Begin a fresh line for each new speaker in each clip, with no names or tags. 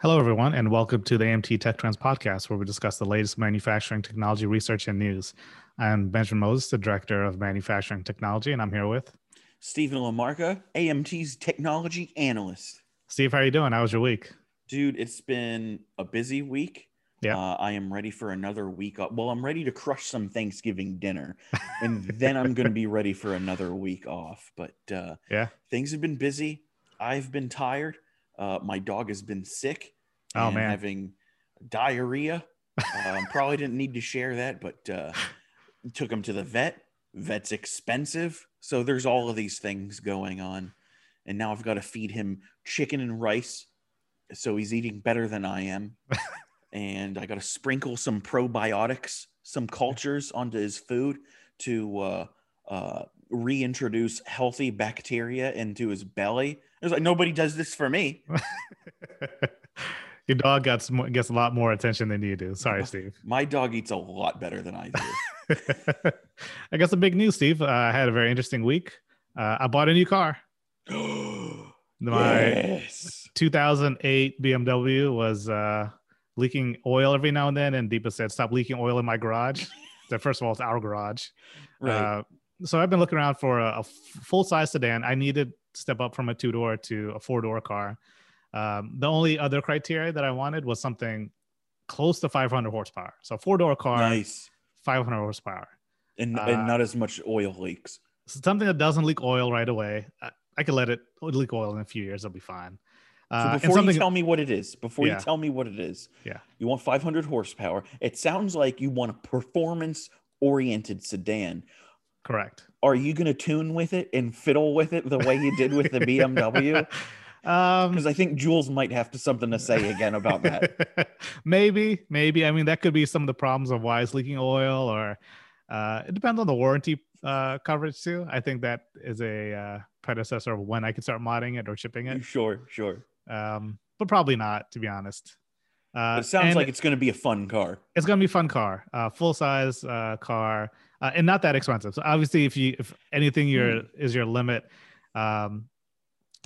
Hello, everyone, and welcome to the AMT Tech Trends podcast, where we discuss the latest manufacturing technology research and news. I'm Benjamin Moses, the Director of Manufacturing Technology, and I'm here with
Stephen Lamarca, AMT's technology analyst.
Steve. How are you doing? How was your week?
Dude, it's been a busy week.
Yeah.
Uh, I am ready for another week. Off. Well, I'm ready to crush some Thanksgiving dinner, and then I'm going to be ready for another week off. But uh,
Yeah.
things have been busy. I've been tired. Uh, my dog has been sick.
Oh, man.
having diarrhea. Um, probably didn't need to share that, but uh, took him to the vet. Vet's expensive, so there's all of these things going on, and now I've got to feed him chicken and rice, so he's eating better than I am, and I got to sprinkle some probiotics, some cultures onto his food to uh, uh, reintroduce healthy bacteria into his belly. It's like nobody does this for me.
your dog gets gets a lot more attention than you do. Sorry, Steve.
My dog eats a lot better than I do.
I got some big news, Steve. Uh, I had a very interesting week. Uh, I bought a new car. My
yes.
2008 BMW was uh, leaking oil every now and then, and Deepa said, "Stop leaking oil in my garage." so first of all, it's our garage.
Right.
Uh, so I've been looking around for a, a full size sedan. I needed step up from a two door to a four door car. Um, the only other criteria that I wanted was something close to 500 horsepower. So four door car,
nice.
500 horsepower.
And,
uh,
and not as much oil leaks.
So something that doesn't leak oil right away. I, I could let it leak oil in a few years. It'll be fine. Uh, and
before you tell me what it is, before
Yeah.
you tell me what it is,
Yeah.
you want 500 horsepower. It sounds like you want a performance oriented sedan.
correct.
Are you going to tune with it and fiddle with it the way you did with the BMW?
um,
Because I think Jules might have to something to say again about that.
maybe, maybe. I mean, that could be some of the problems of why it's leaking oil, or uh, it depends on the warranty uh, coverage too. I think that is a uh, predecessor of when I can start modding it or shipping it.
Sure, sure.
Um, but probably not, to be honest. Uh,
It sounds like it's going to be a fun car.
it's gonna be a fun car, uh, full size uh, car, uh, and not that expensive. So obviously, if you if anything your is your limit, um,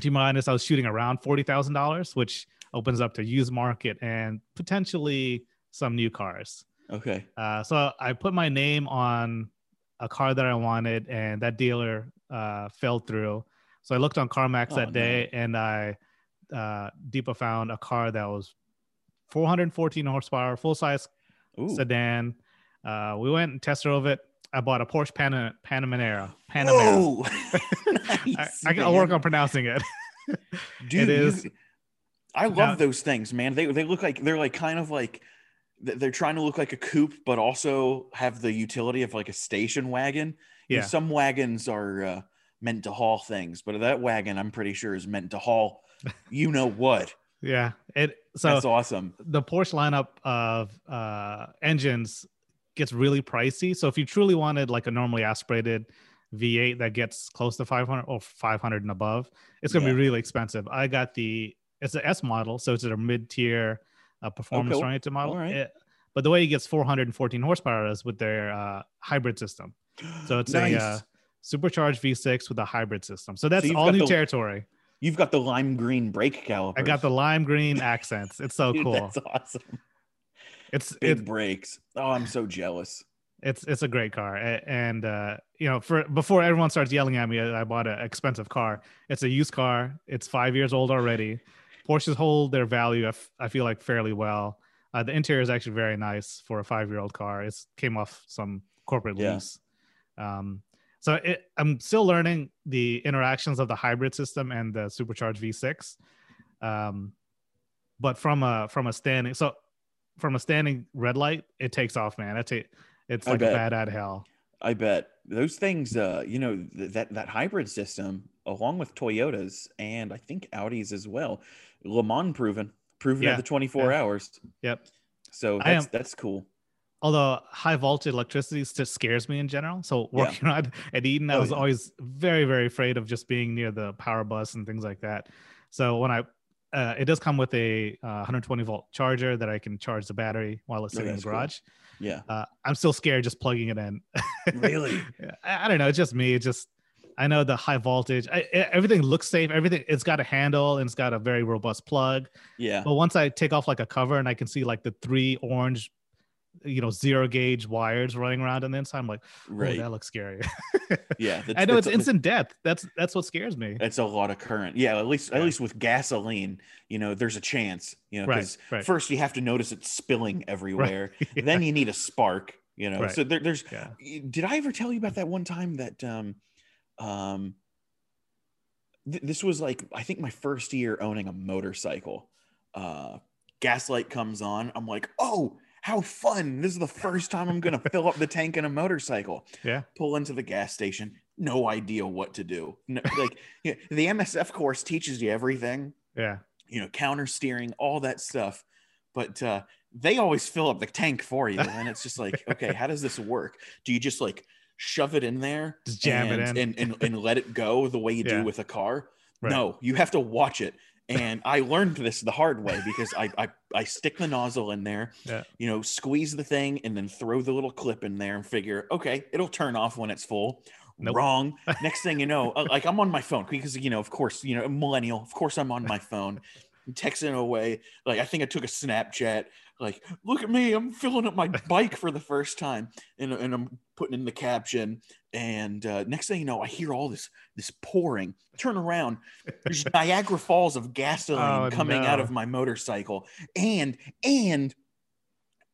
to be honest, I was shooting around forty thousand dollars, which opens up to used market and potentially some new cars.
Okay.
Uh, so I put my name on a car that I wanted, and that dealer uh, fell through. So I looked on CarMax
Oh,
that day, and I uh, Deepa found a car that was 414 horsepower, full size
Ooh.
sedan. Uh, we went and test drove it. I bought a Porsche Pana, Panamera. Panamera.
Nice,
I gotta work on pronouncing it.
Dude,
It is-
you- I love
Now-
those things, man. They they look like they're like kind of like they're trying to look like a coupe, but also have the utility of like a station wagon. You know,
Yeah.
some wagons are uh, meant to haul things, but that wagon, I'm pretty sure, is meant to haul. You know what?
yeah. It so
That's awesome.
the Porsche lineup of uh, engines gets really pricey. So if you truly wanted like a normally aspirated V8 that gets close to 500 or 500 and above, it's gonna
Yeah.
be really expensive. I got the it's an S model, so it's a mid-tier uh, performance-oriented model.
All right.
It- but the way it gets 414 horsepower is with their uh, hybrid system. So it's
nice.
a uh, supercharged V6 with a hybrid system. So that's
you've
all new
the-
territory.
You've got the lime green brake calipers.
I got the lime green accents. It's so
Dude,
cool.
That's awesome.
It's
Big
it,
brakes. Oh, I'm so jealous.
it's it's a great car. And uh you know for before everyone starts yelling at me i bought an expensive car. It's a used car. It's five years old already. Porsches hold their value i, f- I feel like fairly well. Uh, the interior is actually very nice for a five year old car. It came off some corporate
Yeah.
lease. Um so it, i'm still learning the interactions of the hybrid system and the supercharged v6 um but from a from a standing so from a standing red light it takes off man That's it it's like a bad of hell
I bet those things, uh, you know, th- that that hybrid system, along with Toyotas and I think Audis as well, Le Mans proven, proven
Yeah,
at the 24
yeah.
hours.
Yep.
So that's
am-
that's cool.
Although high voltage electricity just scares me in general. So
Yeah.
working on at Eden, I
Oh,
was
yeah.
always very, very afraid of just being near the power bus and things like that. So when I, uh, it does come with a uh, 120 volt charger that I can charge the battery while it's
Oh,
sitting in the
that's cool.
garage.
Yeah.
Uh, I'm still scared just plugging it in.
Really?
I, I don't know. It's just me. It's just I know the high voltage. I, everything looks safe. Everything it's got a handle and it's got a very robust plug.
Yeah.
But once I take off like a cover and I can see like the three orange, you know, zero gauge wires running around on the inside, I'm like, oh,
Right.
that looks scary.
Yeah.
I know it's instant death. That's that's what scares me.
It's a lot of current. Yeah, at least at least with gasoline, you know, there's a chance. You know, because
right.
first you have to notice it's spilling everywhere.
Yeah.
Then you need a spark. You know,
Right.
so there, there's.
Yeah.
Did I ever tell you about that one time that um, um, th- this was like I think my first year owning a motorcycle. Uh, gaslight comes on. I'm like, oh, how fun! This is the first time I'm gonna fill up the tank in a motorcycle
Yeah.
pull into the gas station no idea what to do No, like yeah, the msf course teaches you everything
Yeah.
you know counter steering all that stuff but uh they always fill up the tank for you and it's just like okay how does this work do you just like shove it in there
Just jam it
and,
in.
and, and and let it go the way you
Yeah.
do with a car
Right.
no you have to watch it and i learned this the hard way because I, I i stick the nozzle in there
Yeah.
you know squeeze the thing and then throw the little clip in there and figure okay it'll turn off when it's full.
Nope.
wrong. Next thing you know uh, like i'm on my phone because you know of course you know millennial of course i'm on my phone. Texting away. Like i think i took a snapchat like look at me i'm filling up my bike for the first time and, and i'm putting in the caption and uh, next thing you know i hear all this this pouring turn around there's niagara falls of gasoline
Oh,
coming out of my motorcycle and and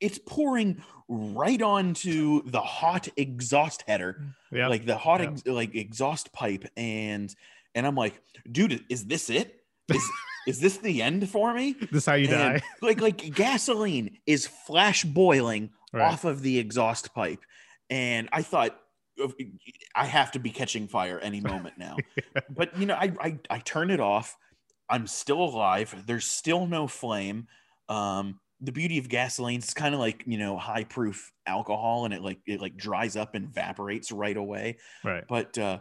it's pouring right onto the hot exhaust header
Yeah.
like the hot
Yep.
ex- like exhaust pipe and and i'm like dude is this it is is this the end for me?
This is how you
And,
die.
like like gasoline is flash boiling
Right.
off of the exhaust pipe. And i thought i have to be catching fire any moment now. But you know I, I i turn it off. I'm still alive. There's still no flame. Um the beauty of gasoline is kind of like you know high proof alcohol and it like it like dries up and evaporates right away.
Right.
but uh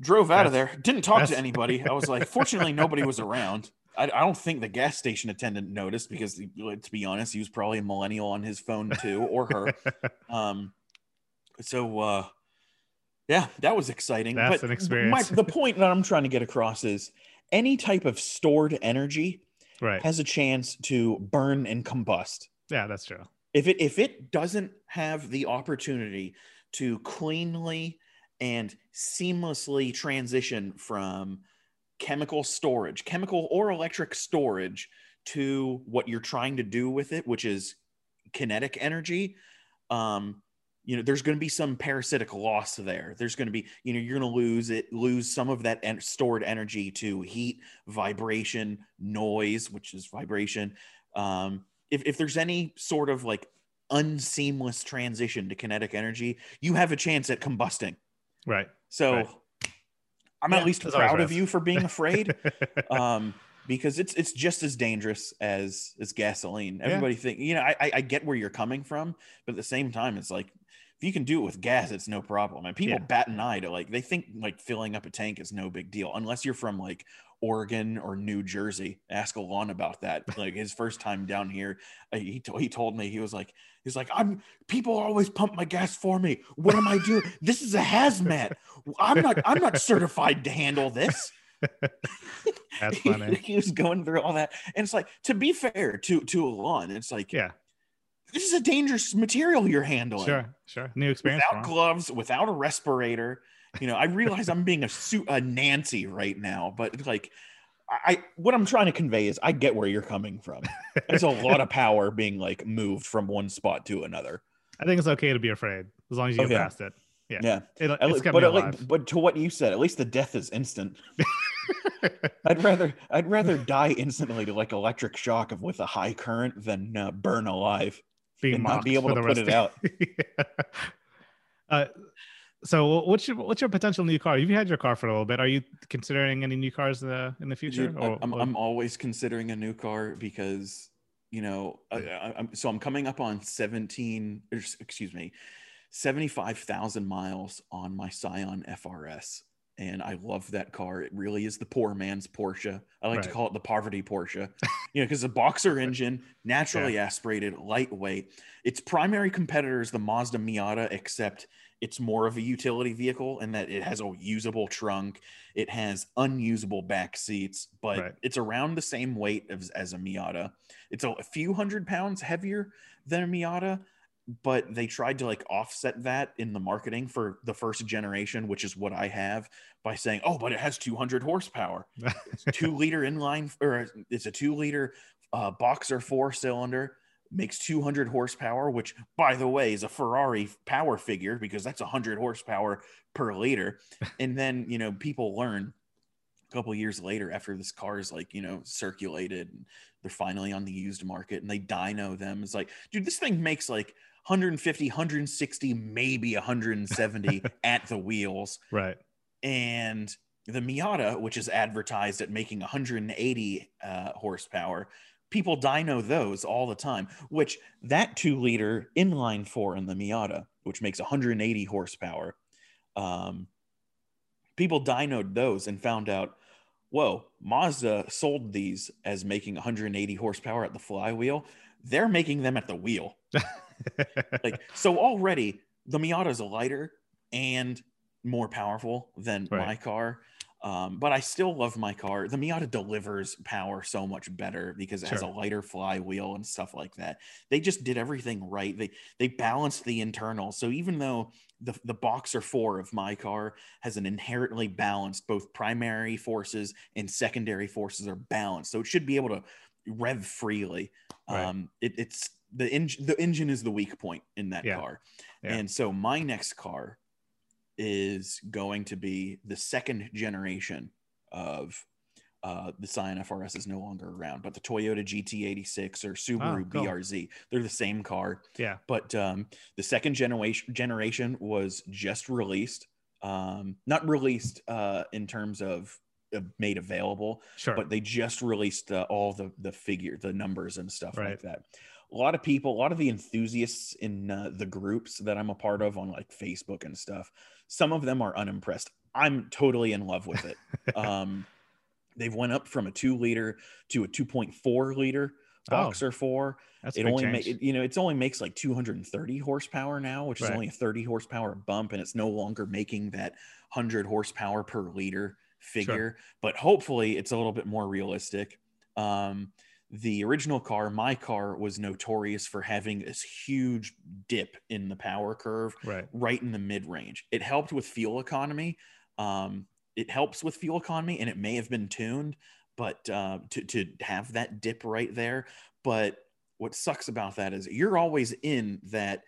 drove out of there didn't talk to anybody i was like fortunately nobody was around I, I don't think the gas station attendant noticed because to be honest he was probably a millennial on his phone too or her um so uh yeah that was exciting
That's
but
an
my-
experience.
the point that i'm trying to get across is any type of stored energy
right.
has a chance to burn and combust
Yeah, that's true.
if it if it doesn't have the opportunity to cleanly and seamlessly transition from chemical storage chemical or electric storage to what you're trying to do with it which is kinetic energy. Um you know there's going to be some parasitic loss there. There's going to be you know you're going to lose it lose some of that en- stored energy to heat vibration noise which is vibration. Um if, if there's any sort of like unseamless transition to kinetic energy you have a chance at combusting
Right.
so
Right.
i'm
Yeah,
at least proud of you for being afraid um because it's it's just as dangerous as as gasoline everybody think you know I i get where you're coming from but at the same time it's like if you can do it with gas it's no problem and people
Yeah.
bat an eye to like they think like filling up a tank is no big deal unless you're from like Oregon or New Jersey. Ask Alon about that. Like his first time down here, uh, he, to- he told me he was like he's like I'm people always pump my gas for me. What am I doing? this is a hazmat. I'm not I'm not certified to handle this.
That's funny.
he was going through all that, and it's like to be fair to to Alon, it's like
yeah.
This is a dangerous material you're handling.
Sure. Sure. New experience.
Without gloves, without a respirator. You know, I realize I'm being a suit a Nancy right now, but like, I what I'm trying to convey is I get where you're coming from. There's a lot of power being like moved from one spot to another.
I think it's okay to be afraid as long as you
Oh,
get
yeah.
past it. Yeah.
Yeah,
It, it's
le- but
me
le-
alive.
but to what you said, at least the death is instant. I'd rather I'd rather die instantly to like electric shock of with a high current than uh, burn alive.
Being
not be able
for
to
the
put
rest
it
of- uh, so what's your what's your potential new car? You've had your car for a little bit. Are you considering any new cars in the in the future?
Dude,
or,
I'm,
or-
I'm always considering a new car because you know I, I'm so I'm coming up on 17 excuse me 75,000 miles on my Scion FRS and I love that car. It really is the poor man's Porsche. I like to call it the poverty Porsche. you know, because a boxer engine, naturally aspirated, lightweight. Its primary competitor is the Mazda Miata, except it's more of a utility vehicle in that it has a usable trunk, it has unusable back seats, but
Right.
it's around the same weight as, as a Miata. It's a, a few hundred pounds heavier than a Miata, but they tried to like offset that in the marketing for the first generation, which is what I have, by saying, "Oh, but it has 200 horsepower." It's two liter inline, or it's a two liter uh, boxer four cylinder, makes 200 horsepower, which, by the way, is a Ferrari power figure because that's 100 horsepower per liter. and then, you know, people learn a couple years later after this car is like, you know, circulated and they're finally on the used market and they dyno them. It's like, dude, this thing makes like 150, 160, maybe 170 at the wheels
right.
and the Miata, which is advertised at making 180 uh, horsepower, people dyno those all the time. Which that two liter inline four in the Miata, which makes 180 horsepower, um, people dynoed those and found out, whoa, Mazda sold these as making 180 horsepower at the flywheel. They're making them at the wheel like so already the Miata is lighter and more powerful than
Right.
my car. Um, but I still love my car. The Miata delivers power so much better because it has a lighter flywheel and stuff like that. They just did everything right. They they balanced the internal. So even though the the Boxer 4 of my car has an inherently balanced both primary forces and secondary forces are balanced. So it should be able to rev freely.
Right.
Um it, it's the engine the engine is the weak point in that
Yeah.
car.
Yeah.
And so my next car is going to be the second generation of uh, the Scion FRS is no longer around, but the Toyota GT86 or Subaru
Oh, cool.
BRZ, they're the same car.
yeah.
But um, the second generation generation was just released, um, not released uh, in terms of uh, made available,
Sure.
but they just released uh, all the the figure, the numbers and stuff like that. A lot of people, a lot of the enthusiasts in uh, the groups that I'm a part of on like Facebook and stuff, some of them are unimpressed. I'm totally in love with it. um, they've went up from a two liter to a 2.4 liter
Oh,
boxer four.
That's a
It only makes you know it's only makes like 230 horsepower now, which is only a 30 horsepower bump, and it's no longer making that 100 horsepower per liter figure. But hopefully, it's a little bit more realistic. Um, the original car, my car, was notorious for having this huge dip in the power curve
right.
right in the mid range. It helped with fuel economy. Um, it helps with fuel economy, and it may have been tuned, but uh, to to have that dip right there. But what sucks about that is you're always in that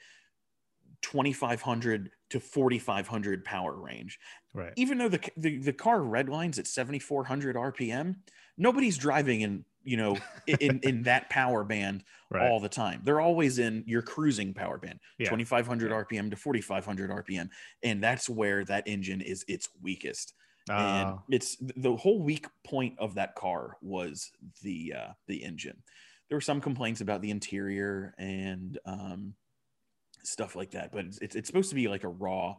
2500 to 4500 power range.
Right.
Even though the the, the car redlines at 7400 RPM, nobody's driving in you know in in that power band
Right.
all the time. They're always in your cruising power band,
Yeah.
2500
Yeah.
RPM to 4500 RPM, and that's where that engine is its weakest. And
Oh,
it's the whole weak point of that car was the uh, the engine. There were some complaints about the interior and um, stuff like that, but it's, it's supposed to be like a raw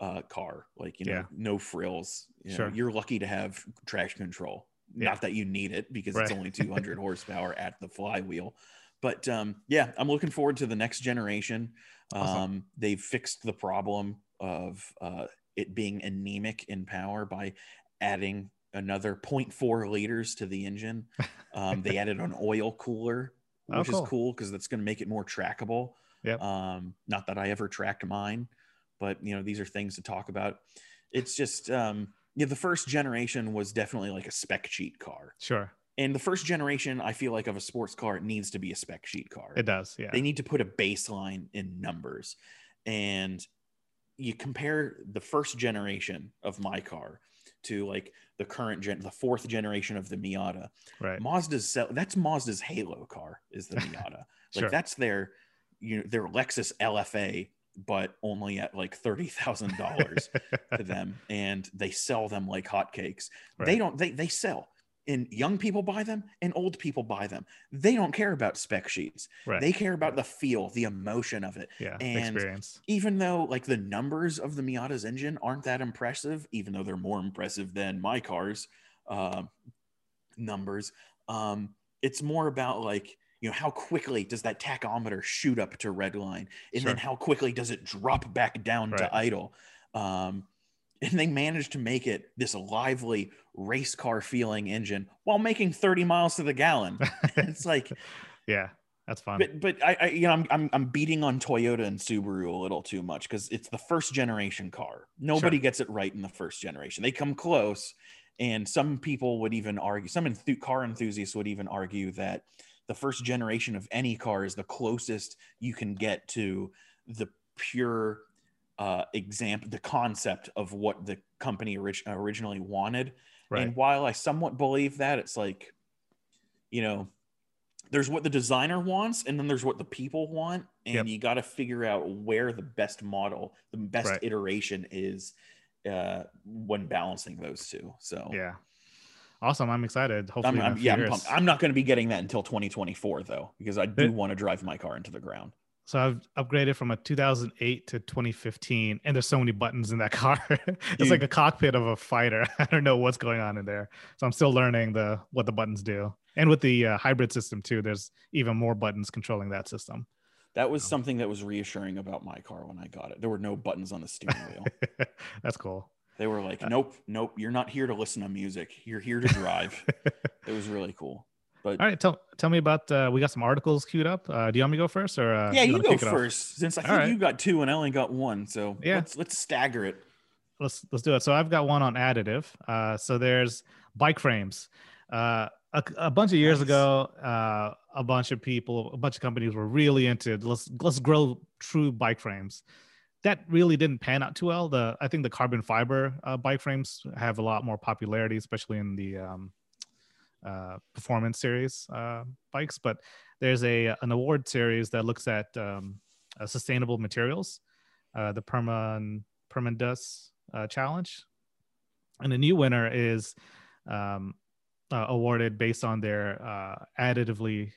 uh, car, like you know,
Yeah.
no frills. You know,
Sure.
You're lucky to have traction control.
Yeah.
Not that you need it because it's only 200 horsepower at the flywheel. But um, yeah, I'm looking forward to the next generation. Um, They've fixed the problem of uh, it being anemic in power by adding another 0.4 liters to the engine. Um, they added an oil cooler,
Oh,
which
cool.
is cool because that's going to make it more trackable.
Yep.
Um, not that I ever tracked mine, but you know these are things to talk about. It's just um, yeah, the first generation was definitely like a spec sheet car,
sure.
and the first generation I feel like of a sports car it needs to be a spec sheet car
It does. Yeah.
they need to put a baseline in numbers and you compare the first generation of my car to like the current gen the fourth generation of the miata.
Right.
mazda's sell that's mazda's halo car is the miata. Like
Sure.
that's their you know their lexus lfa but only at like $30000 to them and they sell them like hotcakes. They don't they they sell and young people buy them and old people buy them they don't care about spec sheets
right.
they care about the feel the emotion of it
yeah.
and-
Experience.
even though like the numbers of the miata's engine aren't that impressive even though they're more impressive than my car's uh, numbers um, it's more about like you know how quickly does that tachometer shoot up to red line and
Sure.
then how quickly does it drop back down
Right.
to idle um, and they managed to make it this lively race car feeling engine while making 30 miles to the gallon it's like
yeah, that's fun.
but but I, I you know I'm, I'm I'm beating on Toyota and Subaru a little too much because it's the first generation car. Nobody gets it right in the first generation. They come close, and some people would even argue. Some enthu- car enthusiasts would even argue that the first generation of any car is the closest you can get to the pure uh, example, the concept of what the company orig- originally wanted.
right.
And while I somewhat believe that, it's like, you know, there's what the designer wants, and then there's what the people want, and
Yep.
you got to figure out where the best model, the best
Right.
iteration is uh, when balancing those two. So
yeah. Awesome. I'm excited. Hopefully,
I'm, I'm, yeah, I'm I'm not going to be getting that until 2024 though, because I do want to drive my car into the ground.
So I've upgraded from a 2008 to 2015, and there's so many buttons in that car. it's
Dude.
like a cockpit of a fighter. I don't know what's going on in there. So I'm still learning the what the buttons do. And with the uh, hybrid system too, there's even more buttons controlling that system.
That was something that was reassuring about my car when I got it. There were no buttons on the steering wheel.
That's cool.
They were like, "Nope, nope, you're not here to listen to music. You're here to drive." it was really cool. But
All right, tell tell me about. Uh, we got some articles queued up. Uh, do you want me to go first, or uh,
yeah, you
wanna
go
kick it off?
first since I
All
think
right.
you got two and I only got one. So
Yeah.
let's let's stagger it.
let's let's do it. So I've got one on additive. Uh, so there's bike frames. Uh, a, a bunch of years
Nice.
ago, uh, a bunch of people, a bunch of companies were really into let's let's grow true bike frames. That really didn't pan out too well. The I think the carbon fiber uh, bike frames have a lot more popularity, especially in the um, uh, performance series uh, bikes. But there's a an award series that looks at um, uh, sustainable materials, uh, the Perman Purmundus uh, challenge, and the new winner is um, awarded based on their additively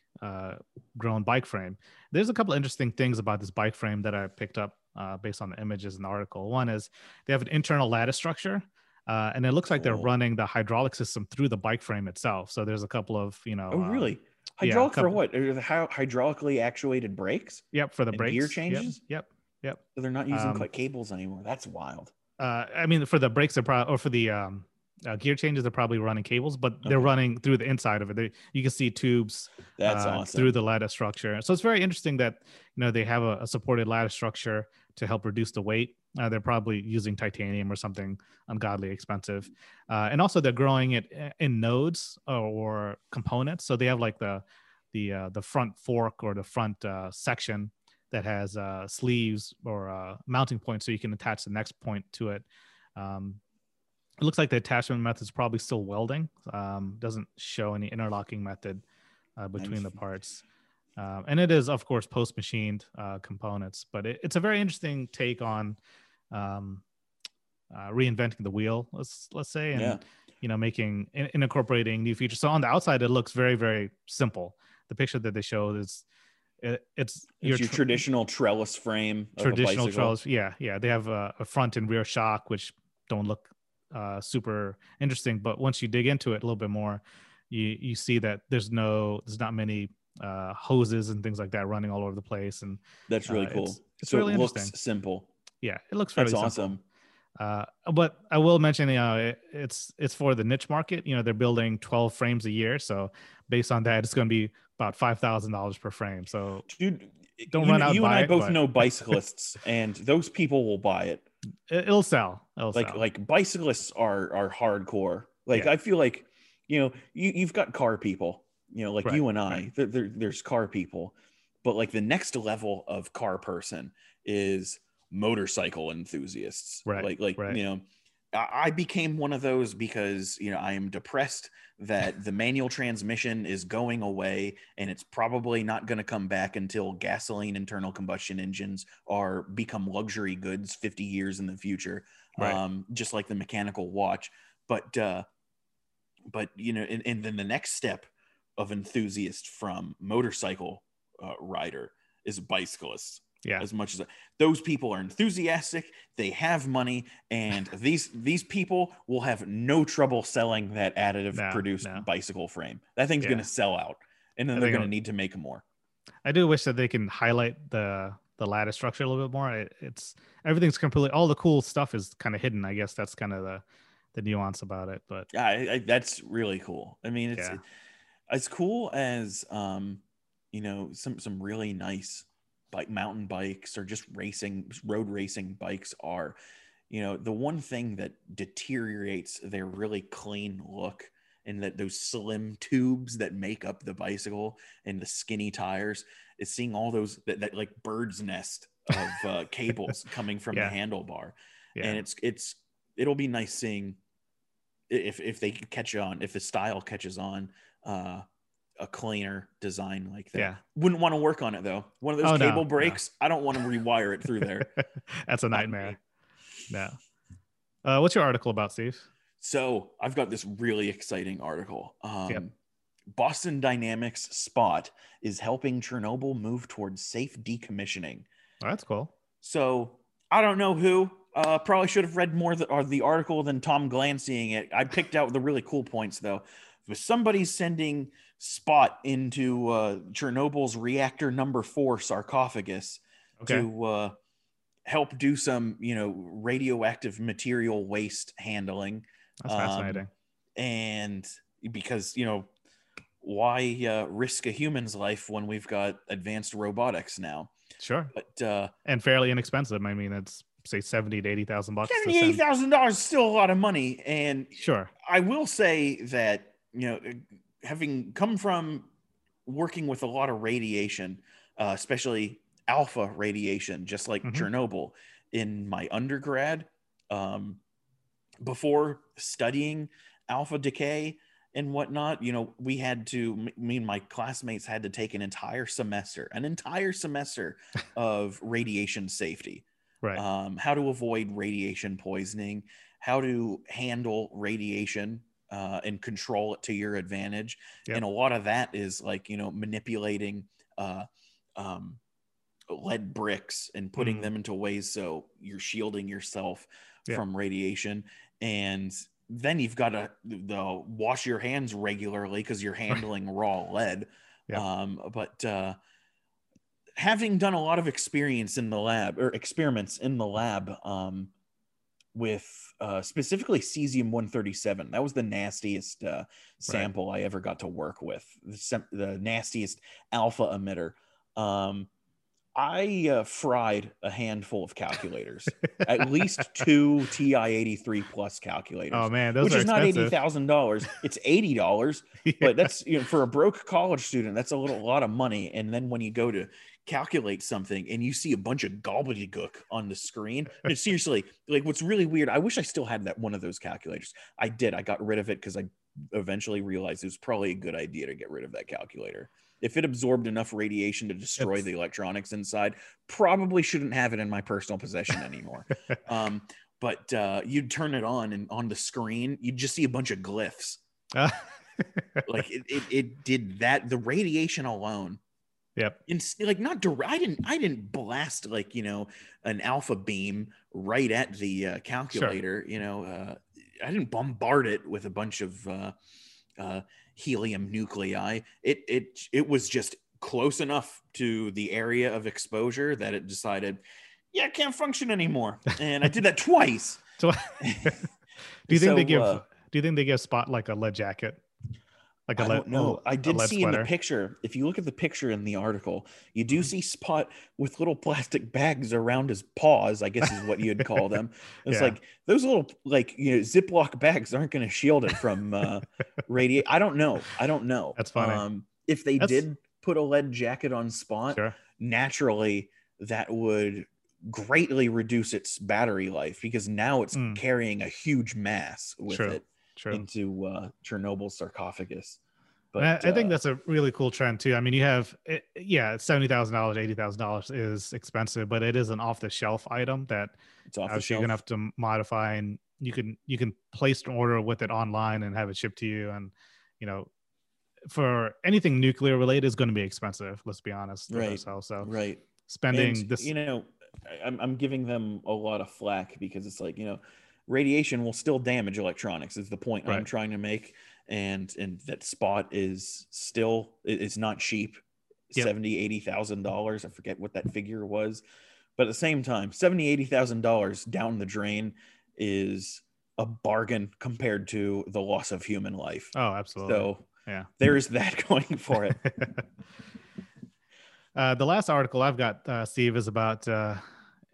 grown bike frame. There's a couple of interesting things about this bike frame that I picked up based on the images in the article. One is they have an internal lattice structure. Uh, and it looks like they're running the hydraulic system through the bike frame itself. So there's a couple of, you know,
Oh,
uh,
really?
yeah,
Hydraulic for what? Hydraulically actuated brakes?
Yep, for the
And
brakes.
gear changes.
Yep,
changes?
Yep.
So they're not using
Um,
cables anymore. That's wild.
uh, I mean, for the brakes, are probably or for the um, uh, gear changes, they're probably running cables, but they're running through the inside of it. They, you can see tubes
That's
uh,
awesome.
through the lattice structure. So it's very interesting that you know they have a, a supported lattice structure to help reduce the weight. Uh, they're probably using titanium or something ungodly expensive, uh, and also they're growing it in nodes or, or components. So they have like the the uh, the front fork or the front uh, section that has uh, sleeves or uh, mounting points, so you can attach the next point to it. Um, it looks like the attachment method is probably still welding. Um, doesn't show any interlocking method uh, between the parts. Um, and it is, of course, post machined uh, components, but it, it's a very interesting take on um, uh, reinventing the wheel. Let's let's say, and
Yeah.
you know, making in, in incorporating new features. So on the outside, it looks very very simple. The picture that they showed is it, it's
It's your
tr-
traditional trellis frame.
traditional trellis. Yeah, yeah. They have a, a front and rear shock, which don't look uh, super interesting. But once you dig into it a little bit more, you you see that there's no there's not many uh, hoses and things like that running all over the place. And
That's really
Uh,
cool.
it's- it's
so
really
it looks
interesting.
simple.
yeah, it looks fairly
That's awesome.
Uh, but I will mention, you know, it, it's it's for the niche market. You know, they're building 12 frames a year, so based on that, it's going to be about five thousand dollars per frame. So
Dude,
Don't
you,
run out
you
and
I
it,
both
but-
know bicyclists, and those people will buy it.
it, it'll sell. It'll
like
sell.
like bicyclists are are hardcore like
Yeah.
i feel like you know you, you've got car people you know like
Right,
you and i
right.
there, there- there's car people but like the next level of car person is motorcycle enthusiasts
Right,
like like
right.
you know I became one of those because you know I am depressed that the manual transmission is going away and it's probably not going to come back until gasoline internal combustion engines are become luxury goods 50 years in the future
Right.
um, just like the mechanical watch. But uh, but you know, and, and then the next step of enthusiast from motorcycle uh, rider is bicyclist.
yeah,
As much as those people are enthusiastic, they have money, and these these people will have no trouble selling that additive
No,
produced
no.
bicycle frame. That thing's
Yeah.
going to sell out. and then
I
they're going to need to make more.
I do wish that they can highlight the the lattice structure a little bit more. It, it's everything's completely all the cool stuff is kind of hidden. I guess that's kind of the the nuance about it. But
Yeah, I, I, that's really cool. I mean, it's
Yeah.
As cool as um, you know, some some really nice bike mountain bikes or just racing road racing bikes are. You know, the one thing that deteriorates their really clean look and that those slim tubes that make up the bicycle and the skinny tires is seeing all those that, that like bird's nest of uh, cables coming from
Yeah.
the handlebar
yeah,
and it's it's it'll be nice seeing if if they catch on if the style catches on uh a cleaner design like that
Yeah.
wouldn't want to work on it though one of those
Oh,
cable
no.
breaks i don't want to rewire it through there
that's a nightmare. No. Uh, what's your article about, Steve?
so i've got this really exciting article um
Yep.
boston dynamics spot is helping chernobyl move towards safe decommissioning
Oh, that's cool.
So I don't know who. Uh, probably should have read more the, or the article than Tom glancing it. I picked out the really cool points though. If somebody's sending Spot into uh, Chernobyl's reactor number four sarcophagus
Okay.
to uh, help do some, you know, radioactive material waste handling,
That's
um,
fascinating.
and because you know why uh, risk a human's life when we've got advanced robotics now?
Sure.
But uh,
And fairly inexpensive. I mean, it's say seventy to eighty thousand bucks.
Seventy-eight thousand dollars is still a lot of money, and
Sure.
I will say that you know, having come from working with a lot of radiation, uh, especially alpha radiation, just like
Mhm.
Chernobyl, in my undergrad, um, before studying alpha decay and whatnot, you know, we had to. Me and my classmates had to take an entire semester, an entire semester of radiation safety
Right.
um, how to avoid radiation poisoning, how to handle radiation uh, and control it to your advantage.
Yep.
And a lot of that is like, you know, manipulating uh, um, lead bricks and putting
Mhm.
them into ways so you're shielding yourself
Yeah.
from radiation. And then you've got to the wash your hands regularly because you're handling raw lead.
Yeah.
Um, but uh, having done a lot of experience in the lab or experiments in the lab um, with uh, specifically cesium 137 that was the nastiest uh, sample i ever got to work with. The, the nastiest alpha emitter. Um, i uh, fried a handful of calculators at least two ti 83 plus calculators
oh man, those
which
are
is not eighty thousand dollars. It's eighty dollars, but that's you know for a broke college student, that's a little lot of money. And then when you go to calculate something and you see a bunch of gobbledygook on the screen, no, seriously, like what's really weird. I wish I still had that one of those calculators. I did. I got rid of it because I eventually realized it was probably a good idea to get rid of that calculator. If it absorbed enough radiation to destroy
It's-
the electronics inside, probably shouldn't have it in my personal possession anymore. um, but uh, you'd turn it on, and on the screen, you'd just see a bunch of glyphs. Like it, it, it did that. The radiation alone,
yep.
in, like not direct. I didn't, I didn't blast like you know an alpha beam right at the uh, calculator. You know, uh, I didn't bombard it with a bunch of uh, uh, helium nuclei. It, it, it was just close enough to the area of exposure that it decided, yeah, it can't function anymore. And I did that twice.
So, do you think they give?
uh,
do you think they give Spot like a lead jacket? Like a
I don't know. I did see in the picture. If you look at the picture in the article, you do
Mhm.
see Spot with little plastic bags around his paws. I guess is what you'd call them. It's
Yeah.
like those little like you know Ziploc bags aren't going to shield it from uh, radiate. I don't know. I don't know.
That's funny.
Um, if they
That's-
did put a lead jacket on Spot,
Sure.
naturally that would greatly reduce its battery life because now it's
Mm.
carrying a huge mass with
True.
it
True.
into uh, Chernobyl sarcophagus.
But I, I think
uh,
that's a really cool trend too. I mean, you have, it, yeah, seventy thousand dollars, eighty thousand dollars is expensive, but it is an off-the-shelf item that
it's off
obviously you're gonna have to modify, and you can you can place an order with it online and have it shipped to you. And you know, for anything nuclear related is going to be expensive. Let's be honest
Right.
ourselves. So
right.
spending
And,
this,
you know, I'm, I'm giving them a lot of flack because it's like, you know, radiation will still damage electronics. Is the point I'm trying to make, and and that spot is still it- it's not cheap,
Yep.
seventy eighty thousand dollars. I forget what that figure was, but at the same time, seventy eighty thousand dollars down the drain is a bargain compared to the loss of human life.
Oh, absolutely.
So
yeah.
there is that going for it.
uh, the last article I've got, uh, Steve, is about uh,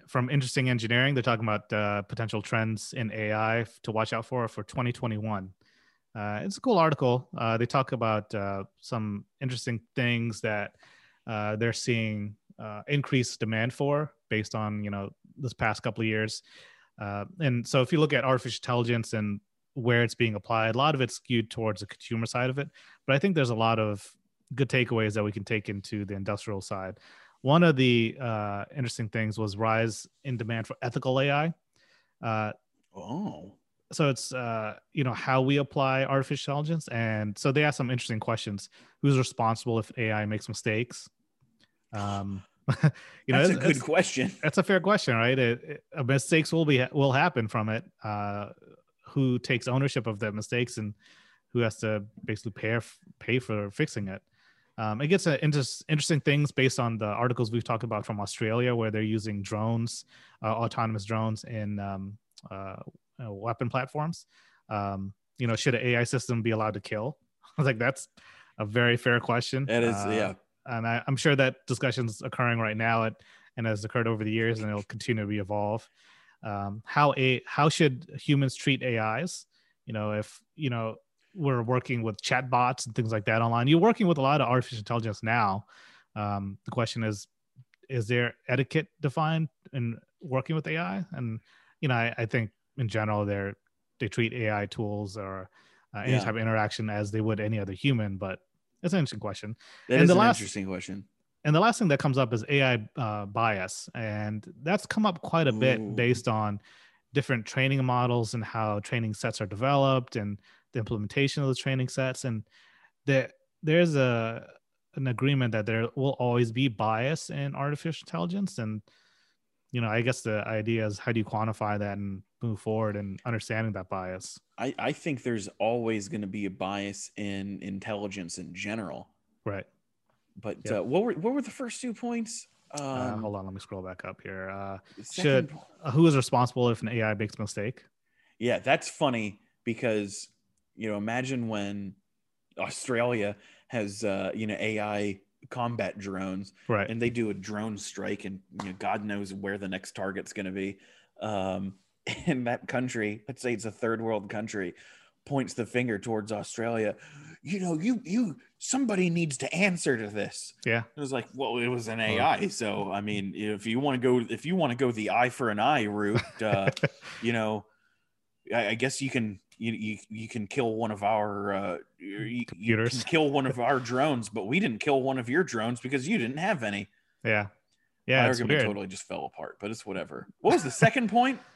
from Interesting Engineering. They're talking about uh, potential trends in AI to watch out for for 2021. Uh, it's a cool article. Uh, they talk about uh, some interesting things that uh, they're seeing uh, increased demand for based on you know this past couple of years. And so if you look at artificial intelligence and where it's being applied, a lot of it's skewed towards the consumer side of it. But I think there's a lot of good takeaways that we can take into the industrial side. One of the uh, interesting things was rise in demand for ethical AI. Uh,
Oh,
so it's uh, you know how we apply artificial intelligence, and so they ask some interesting questions. Who's responsible if AI makes mistakes? Um, you know,
that's a good question.
that's a fair question, right? It, it- uh, mistakes will be will happen from it. Uh, who takes ownership of the mistakes and who has to basically pay pay for fixing it? Um, it gets uh, inter- interesting things based on the articles we've talked about from Australia, where they're using drones, uh, autonomous drones in um, uh, uh, weapon platforms. Um, you know, should an AI system be allowed to kill? I was like, that's a very fair question.
That is,
Uh,
yeah.
and I, I'm sure that discussion's occurring right now at, and has occurred over the years, and it'll continue to evolve. Um, how a how should humans treat AIs? You know, if you know we're working with chatbots and things like that online, you're working with a lot of artificial intelligence now. Um, the question is, is there etiquette defined in working with AI? And you know, I, I think in general, they're they treat AI tools or uh, any
Yeah.
type of interaction as they would any other human. But it's an interesting question.
That
and
is
the
an
last-
interesting question.
And the last thing that comes up is AI uh, bias, and that's come up quite a
Ooh.
bit based on different training models and how training sets are developed and the implementation of the training sets. And there, there's a an agreement that there will always be bias in artificial intelligence. And you know, I guess the idea is how do you quantify that and move forward and understanding that bias.
I, I think there's always going to be a bias in intelligence in general.
Right.
But
Yep.
uh, what were what were the first two points? Um,
uh, hold on, let me scroll back up here. Uh, should-
po-
uh, who is responsible if an AI makes a mistake?
Yeah, that's funny because you know, imagine when Australia has uh, you know AI combat drones
Right.
and they do a drone strike and you know, God knows where the next target's going to be. Um, and that country, let's say it's a third world country, points the finger towards Australia. You know, you you somebody needs to answer to this.
Yeah.
It was like, well, it was an AI. So I mean, if you want to go, if you want to go the eye for an eye route, uh, you know, I, I guess you can you, you you can kill one of our uh, you, you can
Computers.
kill one of our drones, but we didn't kill one of your drones because you didn't have any.
yeah. Yeah.
My argument
weird.
totally just fell apart, but it's whatever. What was the second point?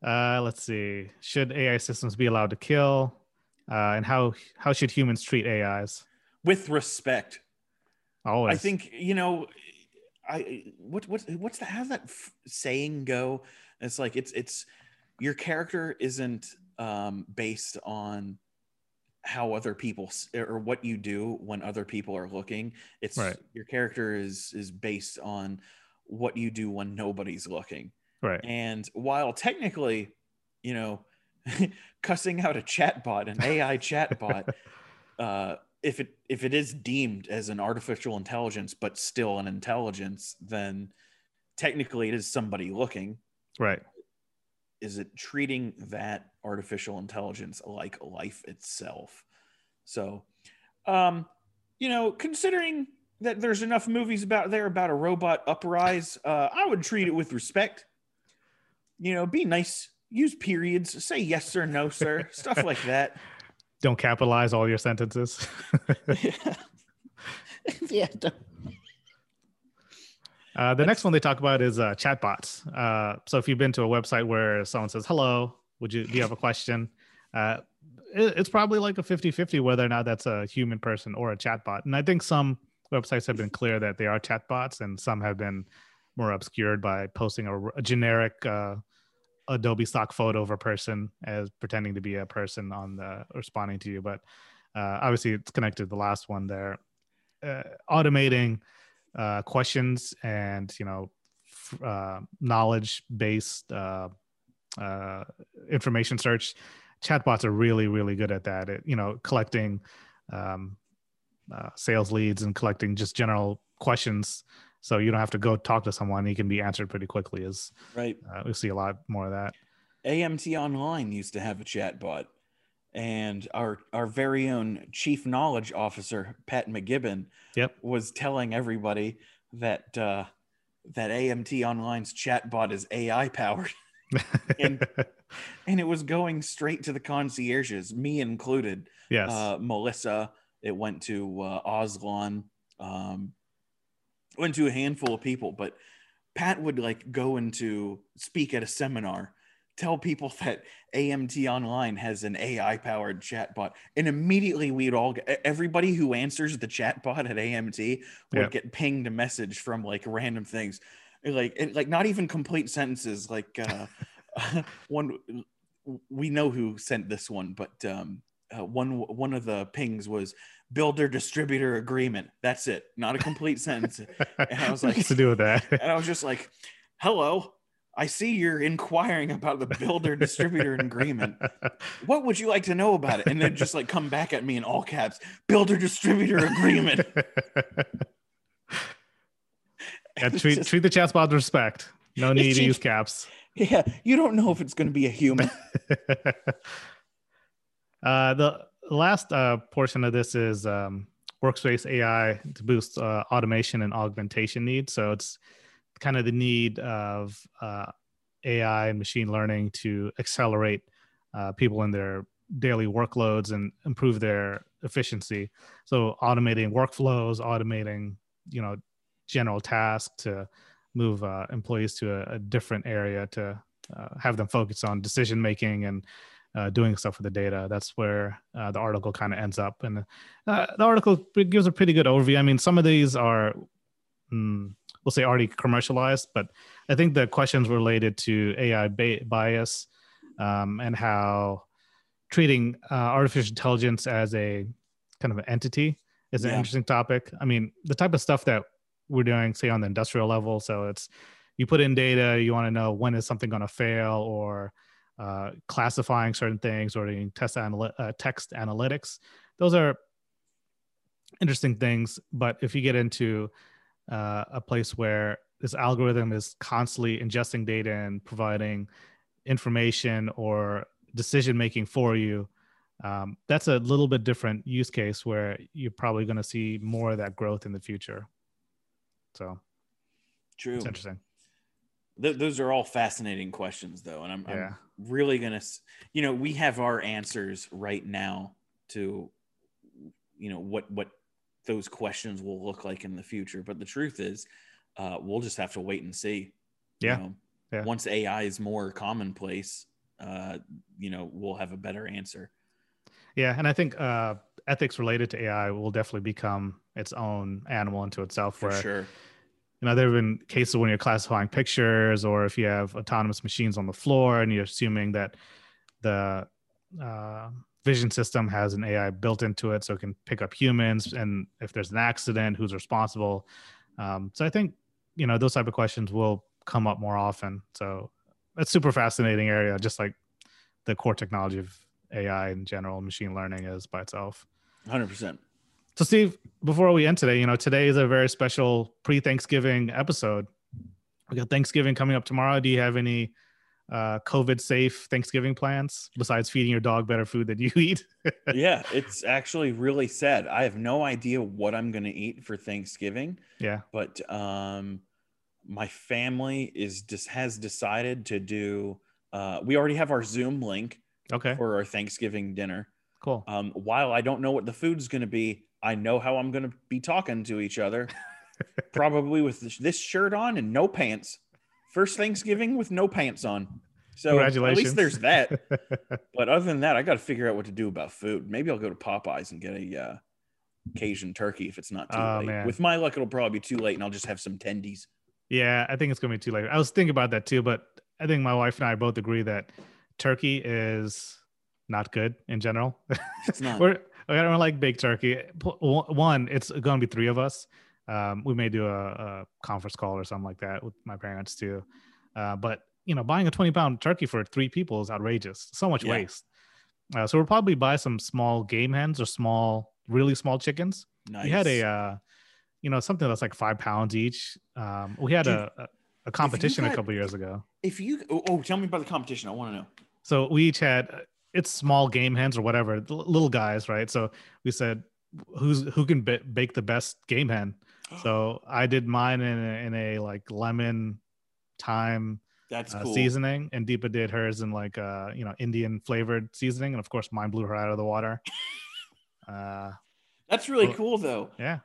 Uh, let's see. Should AI systems be allowed to kill? Uh, and how how should humans treat AIs?
With respect,
Always.
I think you know. I what what what's that? How's that f- saying go? It's like it's it's your character isn't um, based on how other people or what you do when other people are looking. It's
Right.
your character is is based on what you do when nobody's looking.
right.
And while technically, you know, cussing out a chatbot, an AI chatbot, uh, if it if it is deemed as an artificial intelligence but still an intelligence, then technically it is somebody looking.
Right.
Is it treating that artificial intelligence like life itself? So, um, you know, considering that there's enough movies about there about a robot uprise, uh, I would treat it with respect. You know, be nice, use periods, say yes sir, no sir, stuff like that.
Don't capitalize all your sentences.
yeah.
Uh, the next one they talk about is uh, chatbots. Uh, so if you've been to a website where someone says, hello, would you, do you have a question? Uh, it, it's probably like a 50 50 whether or not that's a human person or a chatbot. And I think some websites have been clear that they are chatbots and some have been more obscured by posting a, a generic uh, Adobe stock photo of a person as pretending to be a person on the responding to you. But uh, obviously, it's connected to the last one there. Uh, automating uh, questions and you know f- uh, knowledge based uh, uh, information search. Chatbots are really really good at that. It, you know, collecting um, uh, sales leads and collecting just general questions. So you don't have to go talk to someone. He can be answered pretty quickly is
right.
uh, we see a lot more of that.
Amt online used to have a chat bot and our our very own chief knowledge officer pat mcgibbon
yep.
was telling everybody that uh that amt online's chatbot is ai powered. And, and it was going straight to the concierges me included.
Yes.
Uh melissa it went to uh, Oslon, um, went to a handful of people, but Pat would like go into speak at a seminar, tell people that AMT Online has an AI powered chatbot, and immediately we'd all get everybody who answers the chatbot at AMT would
Yep.
get pinged a message from like random things, like and, like not even complete sentences. Like uh, one, we know who sent this one, but um, uh, one one of the pings was builder distributor agreement. That's it, not a complete sentence. And I was like-
What's to do with that
And I was just like, "Hello, I see you're inquiring about the builder distributor agreement. What would you like to know about it?" And then just like come back at me in all caps, builder distributor agreement.
yeah, treat
just-
treat the chatbot with respect no need to use caps
yeah, you don't know if it's going to be a human.
uh, the last uh, portion of this is um, workspace AI to boost uh, automation and augmentation needs. So it's kind of the need of uh, AI and machine learning to accelerate uh, people in their daily workloads and improve their efficiency. So automating workflows, automating you know general tasks to move uh, employees to a, a different area to uh, have them focus on decision making and uh, doing stuff with the data. That's where uh, the article kind of ends up. And uh, the article gives a pretty good overview. I mean, some of these are, mm, we'll say, already commercialized, but I think the questions related to AI ba- bias um, and how treating uh, artificial intelligence as a kind of an entity is an
Yeah.
interesting topic. I mean, the type of stuff that we're doing, say, on the industrial level. So it's you put in data, you want to know when is something going to fail or uh, classifying certain things or doing test anal- uh, text analytics. Those are interesting things. But if you get into uh, a place where this algorithm is constantly ingesting data and providing information or decision making for you, um, that's a little bit different use case where you're probably going to see more of that growth in the future. So
True.
it's interesting.
Th- those are all fascinating questions, though, and I'm,
Yeah.
I'm really going to, you know, we have our answers right now to, you know, what what those questions will look like in the future. But the truth is, uh, we'll just have to wait and see. you
Yeah.
know.
Yeah.
Once AI is more commonplace, uh, you know, we'll have a better answer.
Yeah, and I think uh, ethics related to AI will definitely become its own animal unto itself.
For
where
sure.
you know there have been cases when you're classifying pictures, or if you have autonomous machines on the floor, and you're assuming that the uh, vision system has an AI built into it, so it can pick up humans, and if there's an accident, who's responsible? Um, so I think you know those type of questions will come up more often. So it's super fascinating area, just like the core technology of AI in general, machine learning is by itself.
100%.
So, Steve, before we end today, you know, today is a very special pre Thanksgiving episode. We got Thanksgiving coming up tomorrow. Do you have any uh, COVID safe Thanksgiving plans besides feeding your dog better food than you eat?
yeah, it's actually really sad. I have no idea what I'm going to eat for Thanksgiving.
yeah.
but um my family is just has decided to do uh we already have our zoom link
Okay.
for our thanksgiving dinner
Cool.
um while i don't know what the food's going to be i know how i'm going to be talking to each other probably with this, this shirt on and no pants first thanksgiving with no pants on so at least there's that but other than that i got to figure out what to do about food maybe i'll go to popeyes and get a uh cajun turkey if it's not too
Oh,
late
man.
with my luck it'll probably be too late and i'll just have some tendies
yeah, I think it's gonna be too late. I was thinking about that too, but I think my wife and I both agree that turkey is not good in general.
It's not.
We're I don't like baked turkey. One, it's going to be three of us. Um, we may do a, a conference call or something like that with my parents too. Uh, but you know, buying a twenty pound turkey for three people is outrageous. So much
Yeah.
waste. Uh, so we'll probably buy some small game hens or small, really small chickens.
nice.
We had a, uh, you know, something that's like five pounds each. Um, we had
Dude,
a, a, a competition a
got-
couple years ago.
if you oh, oh, tell me about the competition. I want to know.
So we each had uh, it's small game hens or whatever, little guys, right? So we said, who's who can ba- bake the best game hen? So I did mine in a, in a like lemon thyme
That's
uh,
cool.
seasoning, and Deepa did hers in like uh you know Indian flavored seasoning, and of course mine blew her out of the water. uh,
That's really
Well-
cool though.
yeah,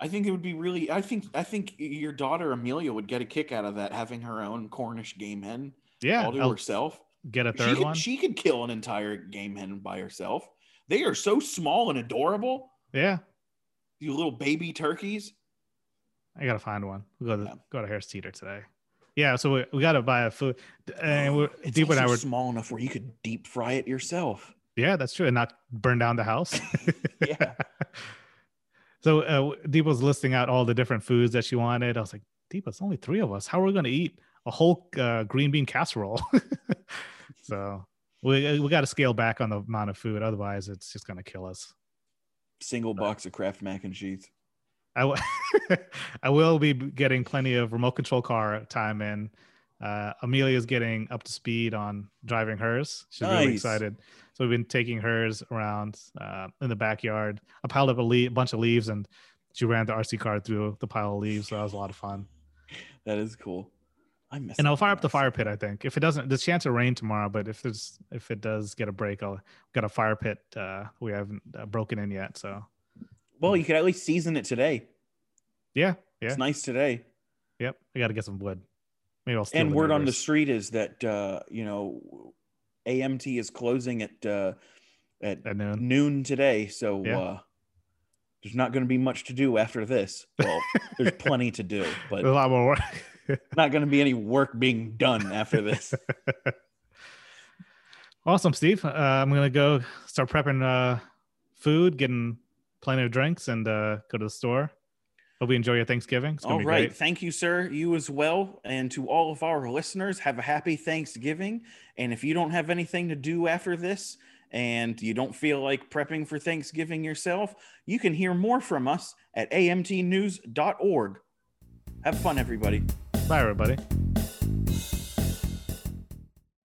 I think it would be really. I think I think your daughter Amelia would get a kick out of that, having her own Cornish game hen
yeah.
all to
I'll
herself.
get a
She
third
could,
one.
she could kill an entire game hen by herself. They are so small and adorable.
yeah,
You little baby turkeys.
I gotta find one. We'll go to
Yeah.
go to Harris Teeter today. Yeah, so we, we gotta buy a food, and we're
It's
Deepa and I were
small enough where you could deep fry it yourself.
Yeah, that's true, and not burn down the house.
Yeah.
so uh, Deepa was listing out all the different foods that she wanted. I was like, Deepa, it's only three of us. How are we going to eat a whole uh, green bean casserole? so we we got to scale back on the amount of food, otherwise it's just going to kill us.
Single box of Kraft mac and cheese.
I w- I will be getting plenty of remote control car time in. Uh, Amelia's getting up to speed on driving hers. She's really excited. So we've been taking hers around uh, in the backyard. I piled up a le- bunch of leaves and she ran the RC car through the pile of leaves. So that was a lot of fun.
That is cool. I miss.
And I'll fire up the fire pit. I think if it doesn't, there's a chance of rain tomorrow. But if there's if it does get a break, I'll got a fire pit. Uh, we haven't uh, broken in yet. So
Well, you could at least season it today.
yeah, yeah,
It's nice today.
yep. I got to get some wood. Maybe I'll
and word on the street is that uh, you know AMT is closing at uh, at
at noon.
noon today, so
Yeah.
uh, there's not going to be much to do after this. Well, there's plenty to do, but
There's a lot more work.
not going to be any work being done after this.
awesome, Steve. Uh, I'm gonna go start prepping uh, food, getting plenty of drinks, and uh, go to the store. Hope you enjoy your Thanksgiving.
All
be
right,
great.
thank you, sir. You as well, and to all of our listeners, have a happy Thanksgiving. And if you don't have anything to do after this, and you don't feel like prepping for Thanksgiving yourself, you can hear more from us at amtnews.org. Have fun, everybody.
Bye, everybody.